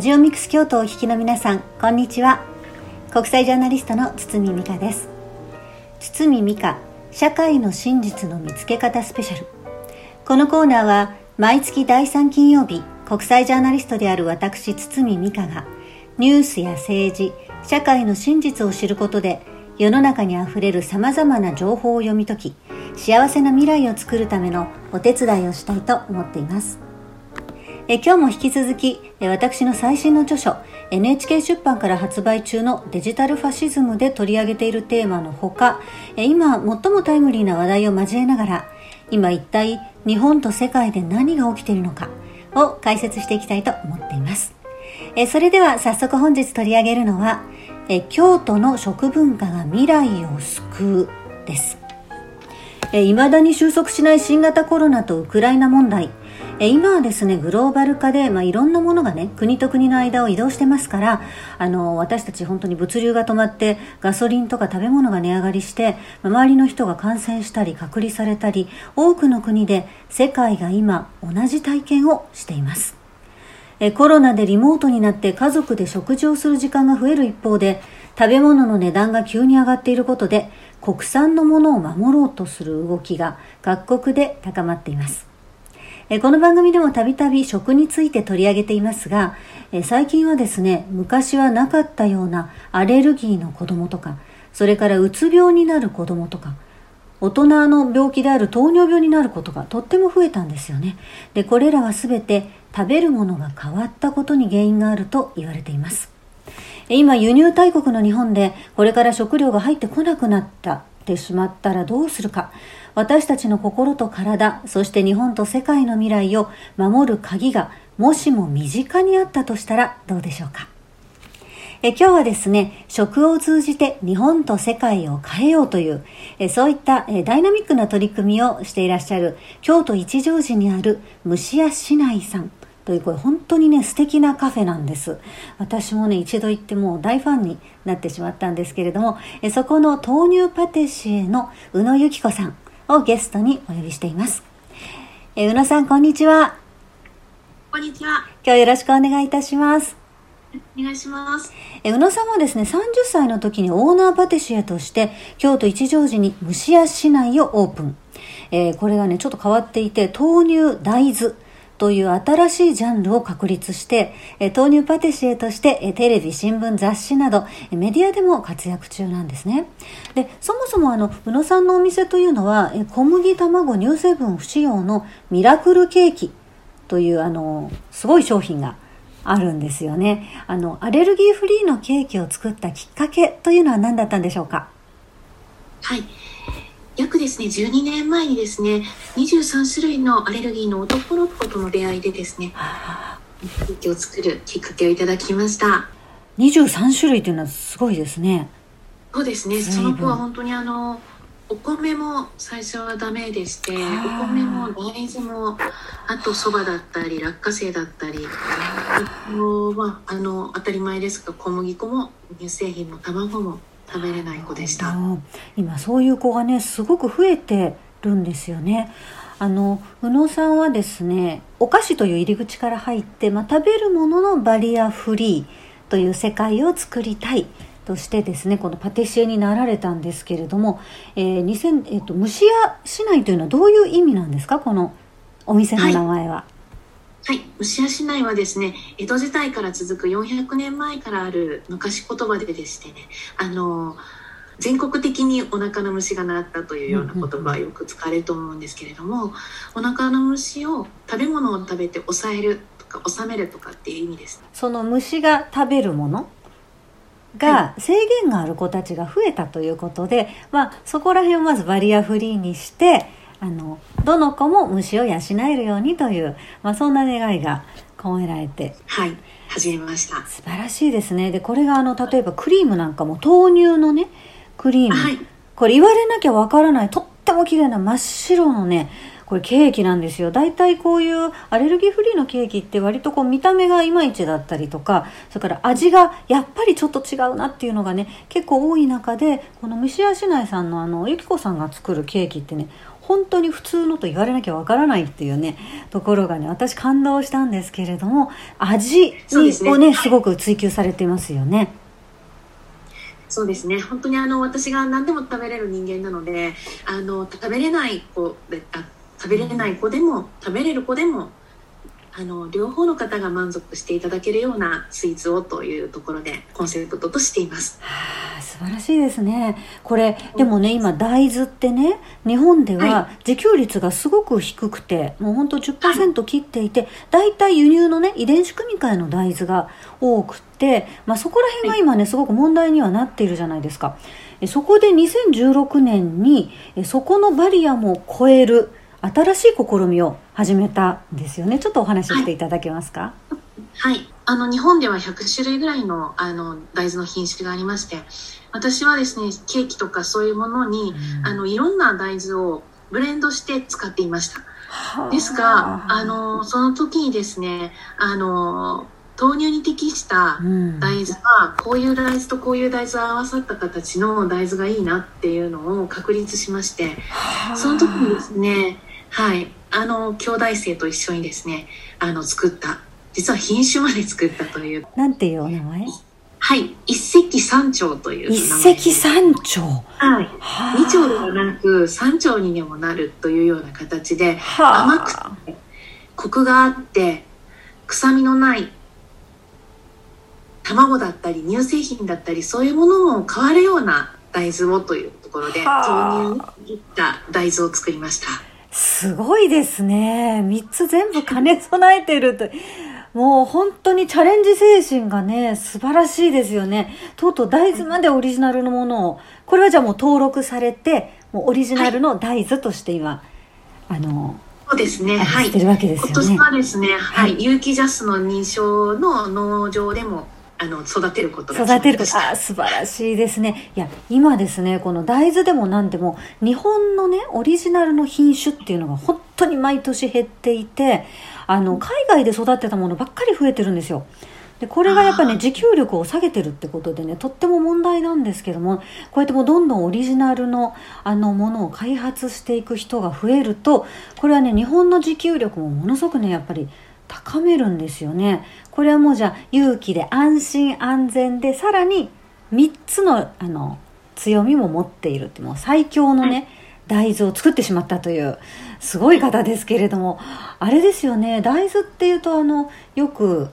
ジオミクス京都をお聞きの皆さんこんにちは。国際ジャーナリストの堤美香です。堤美香社会の真実の見つけ方スペシャル。このコーナーは毎月第3金曜日国際ジャーナリストである私堤美香がニュースや政治社会の真実を知ることで世の中にあふれる様々な情報を読み解き幸せな未来を作るためのお手伝いをしたいと思っています。え今日も引き続き私の最新の著書 NHK 出版から発売中のデジタルファシズムで取り上げているテーマのほか今最もタイムリーな話題を交えながら今一体日本と世界で何が起きているのかを解説していきたいと思っています。それでは早速本日取り上げるのは京都の食文化が未来を救うです。いまだに収束しない新型コロナとウクライナ問題。え今はですねグローバル化で、まあ、いろんなものがね国と国の間を移動してますからあの私たち本当に物流が止まってガソリンとか食べ物が値上がりして、まあ、周りの人が感染したり隔離されたり多くの国で世界が今同じ体験をしています。えコロナでリモートになって家族で食事をする時間が増える一方で食べ物の値段が急に上がっていることで国産のものを守ろうとする動きが各国で高まっています。この番組でもたびたび食について取り上げていますが、最近はですね、昔はなかったようなアレルギーの子供とか、それからうつ病になる子供とか、大人の病気である糖尿病になることがとっても増えたんですよね。で、これらはすべて食べるものが変わったことに原因があると言われています。今、輸入大国の日本でこれから食料が入ってこなくなったてしまったらどうするか私たちの心と体そして日本と世界の未来を守る鍵がもしも身近にあったとしたらどうでしょうか？え今日はですね、食を通じて日本と世界を変えようという、えそういったえダイナミックな取り組みをしていらっしゃる京都一条寺にある虫屋市内さん。というこれ本当にね素敵なカフェなんです私もね一度行ってもう大ファンになってしまったんですけれどもえそこの豆乳パティシエの宇野由紀子さんをゲストにお呼びしています。え宇野さんこんにちは。こんにちは。今日よろしくお願いいたします。お願いします。え宇野さんはですね30歳の時にオーナーパティシエとして京都一条寺に虫屋市内をオープン、えー、これがねちょっと変わっていて豆乳大豆という新しいジャンルを確立して、豆乳パティシエとしてテレビ、新聞、雑誌などメディアでも活躍中なんですね。で、そもそもあの、宇野さんのお店というのは、小麦、卵、乳成分不使用のミラクルケーキというあの、すごい商品があるんですよね。あの、アレルギーフリーのケーキを作ったきっかけというのは何だったんでしょうか？はい。約ですね12年前にですね23種類のアレルギーの男の子との出会いでですねケー。キを作るきっかけをいただきました。23種類というのはすごいですね。そうですね。その子は本当にあのお米も最初はダメでしてお米も大豆もあとそばだったり落花生だったりあの、まあ、あの当たり前ですが小麦粉も乳製品も卵も食べれない子でした。今そういう子がねすごく増えてるんですよね。あの宇野さんはですねお菓子という入り口から入って、まあ、食べるもののバリアフリーという世界を作りたいとしてですねこのパティシエになられたんですけれども、えー2000えーと、虫屋市内というのはどういう意味なんですか？このお店の名前は。はいはい、虫屋市内はですね江戸時代から続く400年前からある昔言葉ででしてねあの全国的にお腹の虫が鳴ったというような言葉はよく使われると思うんですけれども、お腹の虫を食べ物を食べて抑えるとか収めるとかっていう意味です。その虫が食べるものが制限がある子たちが増えたということで、まあ、そこら辺をまずバリアフリーにしてあのどの子も虫を養えるようにという、まあ、そんな願いが込められてはい始めました。素晴らしいですね。でこれがあの例えばクリームなんかも豆乳のねクリーム、はい、これ言われなきゃわからないとっても綺麗な真っ白のねこれケーキなんですよ。大体こういうアレルギーフリーのケーキって割とこう見た目がいまいちだったりとか、それから味がやっぱりちょっと違うなっていうのがね、結構多い中で、この虫屋市内さんのあの、ゆきこさんが作るケーキってね、本当に普通のと言われなきゃわからないっていうねところがね私感動したんですけれども味にをね。すごく追求されていますよね。そうですね。本当にあの私が何でも食べれる人間なのであの食べれない子であ食べれない子でも食べれる子でもあの両方の方が満足していただけるようなスイーツをというところでコンセプトとしています。はあ、素晴らしいですね。これでもね今大豆ってね日本では自給率がすごく低くて、もう本当10%切っていて、だいたい輸入のね遺伝子組み換えの大豆が多くて、まあ、そこら辺が今ねすごく問題にはなっているじゃないですか。そこで2016年にそこのバリアも超える新しい試みを始めたんですよね。ちょっとお話ししていただけますか？はい、はい、あの日本では100種類ぐらいのあの大豆の品種がありまして、私はですねケーキとかそういうものに、うん、あのいろんな大豆をブレンドして使っていました。ですが、あのその時にですね、あの豆乳に適した大豆は、こういう大豆とこういう大豆が合わさった形の大豆がいいなっていうのを確立しまして、その時にですね、はい、あの兄弟生と一緒にですねあの作った。実は品種まで作ったという。なんていうお名前？はい。一石三鳥という一石三鳥。はい。二鳥ではなく三鳥にでもなるというような形で甘くてコクがあって臭みのない卵だったり乳製品だったりそういうものも変わるような大豆をというところで豆乳に切った大豆を作りました。すごいですね。3つ全部兼ね備えてると。もう本当にチャレンジ精神がね、素晴らしいですよね。とうとう大豆までオリジナルのものを、これはじゃあもう登録されて、もうオリジナルの大豆として今、はい、あの、そうですね。はい。してるわけですよね。今年はですね、はい。有機ジャスの認証の農場でもあの育てることが育てることあ素晴らしいですね。いや今ですねこの大豆でも何でも日本のねオリジナルの品種っていうのが本当に毎年減っていてあの海外で育てたものばっかり増えてるんですよ。でこれがやっぱね持久力を下げてるってことでねとっても問題なんですけどもこうやってもうどんどんオリジナルのあのものを開発していく人が増えるとこれはね日本の持久力もものすごくねやっぱり高めるんですよね。これはもうじゃあ勇気で安心安全でさらに3つのあの強みも持っているってもう最強のね、大豆を作ってしまったというすごい方ですけれどもあれですよね大豆っていうとあのよく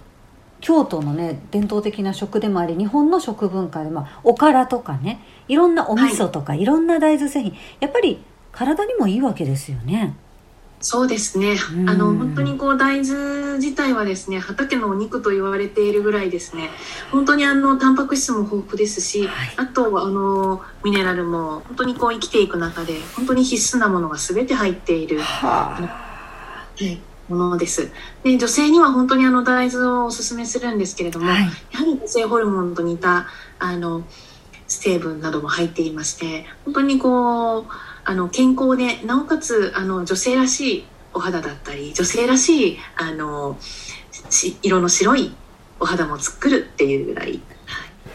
京都のね伝統的な食でもあり日本の食文化で、まあ、おからとかねいろんなお味噌とか、はい、いろんな大豆製品やっぱり体にもいいわけですよね。そうですね。あの本当にこう大豆自体はですね、畑のお肉と言われているぐらいですね。本当にあのタンパク質も豊富ですし、はい、あとあのミネラルも本当にこう生きていく中で本当に必須なものが全て入っている、はい、ものです。で女性には本当にあの大豆をおすすめするんですけれども、はい、やはり女性ホルモンと似たあの成分なども入っていまして、本当にこうあの健康でなおかつあの女性らしいお肌だったり女性らしいあの色の白いお肌も作るっていうぐらい、はい、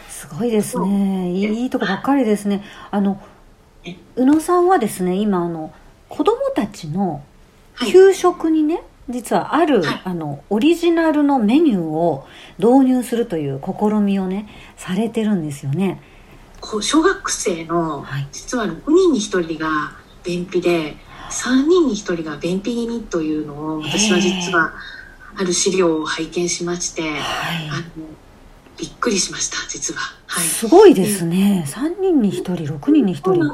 すごいですね。いいとこばっかりですね。あの宇野さんはですね今あの子供たちの給食にね、はい、実はある、はい、あのオリジナルのメニューを導入するという試みをねされてるんですよね。小学生の実は6人に1人が便秘で3人に1人が便秘気味というのを私は実はある資料を拝見しまして、はい、あのびっくりしました実は、はい、すごいですね。3人に1人6人に1人。な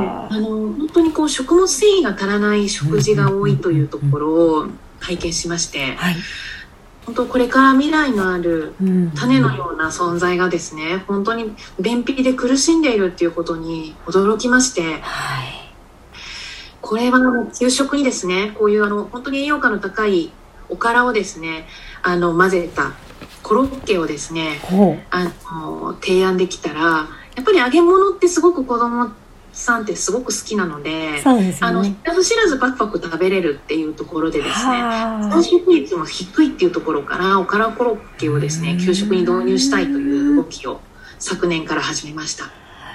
のであの本当にこう食物繊維が足らない食事が多いというところを拝見しまして、はい本当これから未来のある種のような存在がですね、本当に便秘で苦しんでいるっていうことに驚きまして、はい、これは給食にですねこういうあの本当に栄養価の高いおからをですねあの混ぜたコロッケをですねあの提案できたらやっぱり揚げ物ってすごく子供さんってすごく好きなので、そうですね、あの知らず知らずパクパク食べれるっていうところでですね、3食率も低いっていうところからおからコロッケをですね給食に導入したいという動きを昨年から始めました。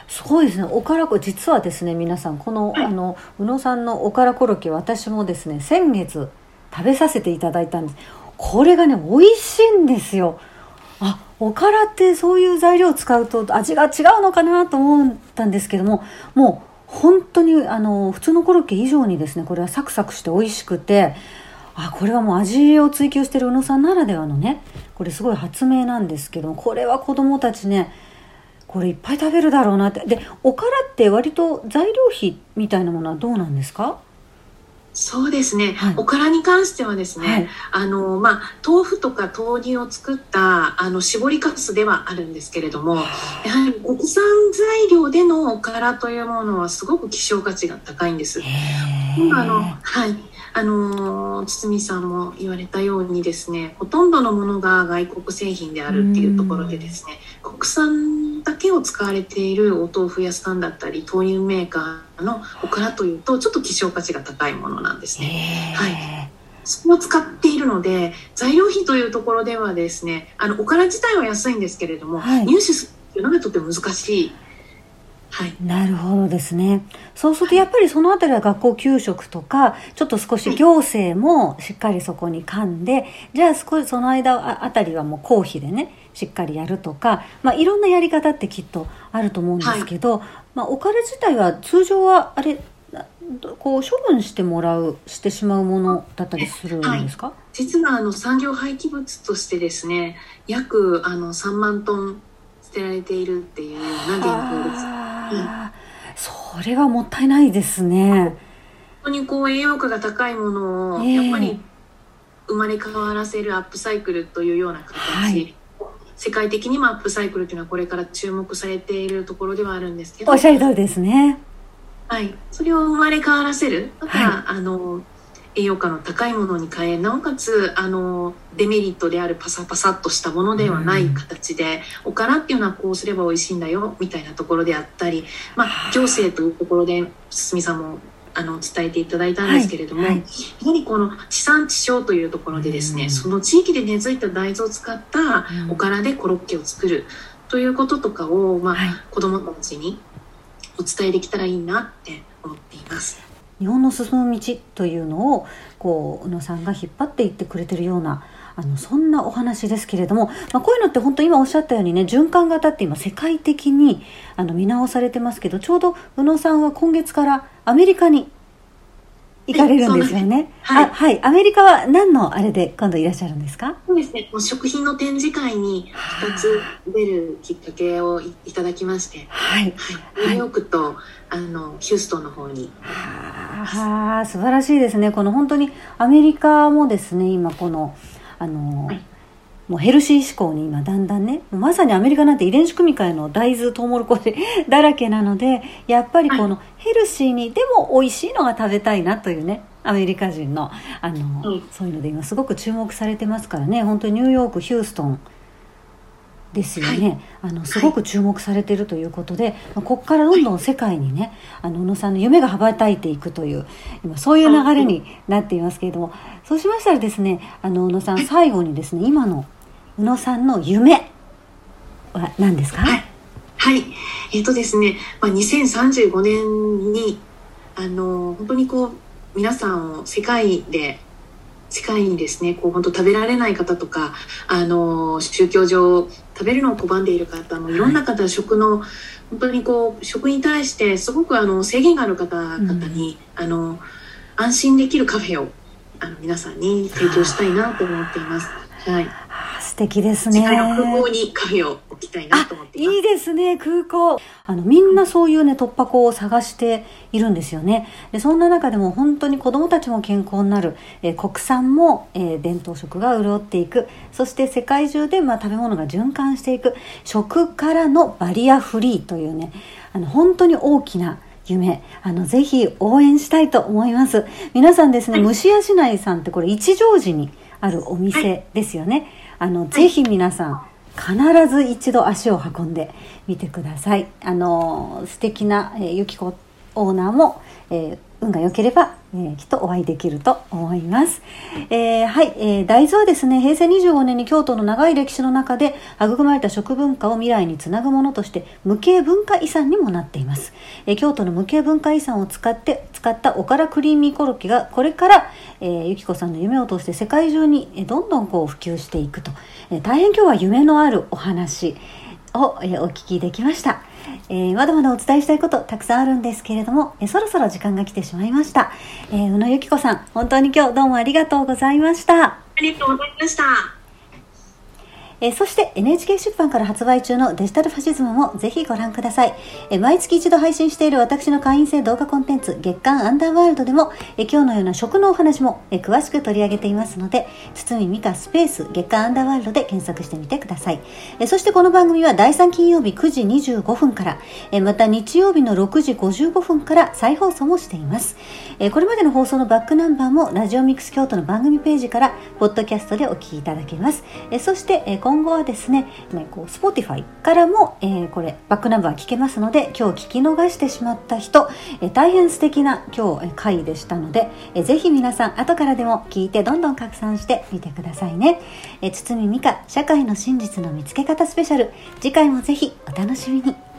そうですね。おからこ実はですね皆さんこの,、はい。あの宇野さんのおからコロッケ私もですね先月食べさせていただいたんです。これがね美味しいんですよあおからってそういう材料を使うと味が違うのかなと思ったんですけどももう本当にあの普通のコロッケ以上にですねこれはサクサクして美味しくてあこれはもう味を追求してる宇野さんならではのねこれすごい発明なんですけどこれは子供たちねこれいっぱい食べるだろうなって。でおからって割と材料費みたいなものはどうなんですか？そうですね、はい。おからに関してはですね、はい。あのまあ豆腐とか豆乳を作ったあの絞りかすではあるんですけれどもやはり国産材料でのおからというものはすごく希少価値が高いんです。今あのはいあの堤さんも言われたようにですねほとんどのものが外国製品であるっていうところでですね国産だけを使われているお豆腐屋さんだったり豆乳メーカーのおからというとちょっと希少価値が高いものなんですね。ははいそこを使っているので材料費というところではですねあのおから自体は安いんですけれども、はい入手するというのがとても難しい。はい。なるほどですね。そうするとやっぱりそのあたりは学校給食とかちょっと少し行政もしっかりそこに噛んでじゃあ少しその間ああたりはもう公費でねしっかりやるとか、まあ、いろんなやり方ってきっとあると思うんですけど、まあ、お金自体は通常はあれなこう処分してもらうしてしまうものだったりするんですか、実はあの産業廃棄物としてですね約あの3万トン捨てられているっていうような現状です。それはもったいないですね。本当にこう栄養価が高いものをええやっぱり生まれ変わらせるアップサイクルというような形、はい。世界的にもアップサイクルというのはこれから注目されているところではあるんですけど。おっしゃる通りですね。はい、それを生まれ変わらせる。また、はあの栄養価の高いものに変えなおかつあのデメリットであるパサパサっとしたものではない形で、おからっていうのはこうすれば美味しいんだよみたいなところであったり、まあ、行政というところで堤さんもあの伝えていただいたんですけれども、はい。はいやはりこの地産地消というところでですね、うん。その地域で根付いた大豆を使ったうん。おからでコロッケを作るということとかを、まあはい。子どもたちにお伝えできたらいいなって思っています。日本の進む道というのをこう宇野さんが引っ張っていってくれてるようなあのそんなお話ですけれども、まあ、こういうのって本当今おっしゃったようにね循環型って今世界的にあの見直されてますけどちょうど宇野さんは今月からアメリカに行かれるんですよね。はい。あはい。アメリカは何のあれで今度いらっしゃるんんですか？そうですね。もう食品の展示会に2つ出るきっかけをいいただきまして、はい。はい、ニューヨークと、あのヒューストンの方に。はあ素晴らしいですね。この本当にアメリカもですね今このあの、はいもうヘルシー志向に今だんだんねまさにアメリカなんて遺伝子組み換えの大豆トウモロコシ だらけなのでやっぱりこのヘルシーにでも美味しいのが食べたいなというねアメリカ人のあの、うん。そういうので今すごく注目されてますからね。本当にニューヨークヒューストン。ですよね、あのすごく注目されているということで、まあここからどんどん世界にね、あの宇野さんの夢が羽ばたいていくという今そういう流れになっていますけれども、そうしましたらですねあの宇野さん最後にですね今の宇野さんの夢は何ですか、はい。はい。えっ、とですね、まあ、2035年に、あの、本当にこう、皆さんを世界で、世界にですね、こう、本当食べられない方とか、あの、宗教上、食べるのを拒んでいる方も、いろんな方、食の、本当にこう、食に対して、すごくあの、制限がある方々に、あの、安心できるカフェを、あの、皆さんに提供したいなと思っています。はい。素敵です世ね空港にカフェを置きたいなと思っています。いいですね空港あのみんなそういうね突破口を探しているんですよねでそんな中でも本当に子どもたちも健康になる、えー国産も、えー伝統食が潤っていくそして世界中で、まあ、食べ物が循環していく食からのバリアフリーというねあの本当に大きな夢あのぜひ応援したいと思います。皆さんですねはい。虫足内さんってこれ一乗寺にあるお店ですよね、あのぜひ皆さん必ず一度足を運んでみてください。あの素敵な、えー、ゆきこオーナーも、えー運が良ければ、えー、きっとお会いできると思います。えー、はい、えー、大豆はですね、平成25年に京都の長い歴史の中で育まれた食文化を未来につなぐものとして無形文化遺産にもなっています。えー、京都の無形文化遺産を使って使ったおからクリーミーコロッケがこれから、えー、ゆきこさんの夢を通して世界中に、どんどんこう普及していくと、えー、大変今日は夢のあるお話を、お聞きできました。えー、まだまだお伝えしたいことたくさんあるんですけれども、え、そろそろ時間が来てしまいました。えー、宇野由紀子さん、本当に今日どうもありがとうございました。ありがとうございました。えそして NHK 出版から発売中のデジタルファシズムもぜひご覧ください。え毎月一度配信している私の会員制動画コンテンツ月刊アンダーワールドでもえ今日のような食のお話もえ詳しく取り上げていますので、堤美香スペース月刊アンダーワールドで検索してみてください。えそしてこの番組は第3金曜日9時25分から、えまた日曜日の6時55分から再放送もしています。えこれまでの放送のバックナンバーもラジオミックス京都の番組ページからポッドキャストでお聞きいただけます。えそしてえ今今後はですね、ねこう Spotify からも、えー、これバックナンバー聞けますので、今日聞き逃してしまった人、えー、大変素敵な今日、え回でしたので、えー、ぜひ皆さん後からでも聞いてどんどん拡散してみてくださいね。えー、堤美香社会の真実の見つけ方スペシャル、次回もぜひお楽しみに。